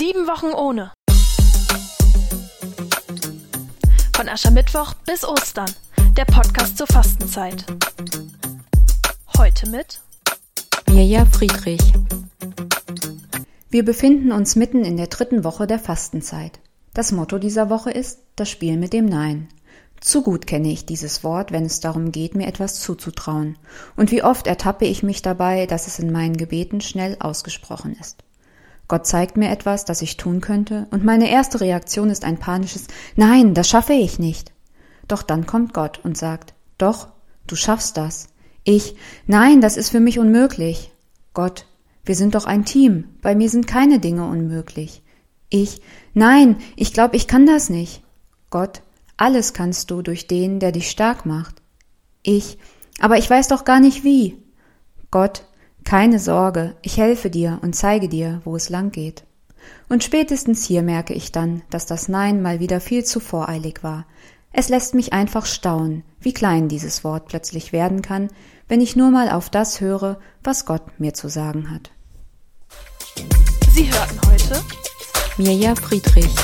Sieben Wochen ohne. Von Aschermittwoch bis Ostern. Der Podcast zur Fastenzeit. Heute mit Mirja Friedrich. Wir befinden uns mitten in der dritten Woche der Fastenzeit. Das Motto dieser Woche ist das Spiel mit dem Nein. Zu gut kenne ich dieses Wort, wenn es darum geht, mir etwas zuzutrauen. Und wie oft ertappe ich mich dabei, dass es in meinen Gebeten schnell ausgesprochen ist. Gott zeigt mir etwas, das ich tun könnte, und meine erste Reaktion ist ein panisches Nein, das schaffe ich nicht. Doch dann kommt Gott und sagt Doch, du schaffst das. Ich Nein, das ist für mich unmöglich. Gott, wir sind doch ein Team, bei mir sind keine Dinge unmöglich. Ich Nein, ich glaube, ich kann das nicht. Gott, alles kannst du durch den, der dich stark macht. Ich Aber ich weiß doch gar nicht wie. Gott, keine Sorge, ich helfe dir und zeige dir, wo es lang geht. Und spätestens hier merke ich dann, dass das Nein mal wieder viel zu voreilig war. Es lässt mich einfach staunen, wie klein dieses Wort plötzlich werden kann, wenn ich nur mal auf das höre, was Gott mir zu sagen hat. Sie hörten heute Mirja Friedrich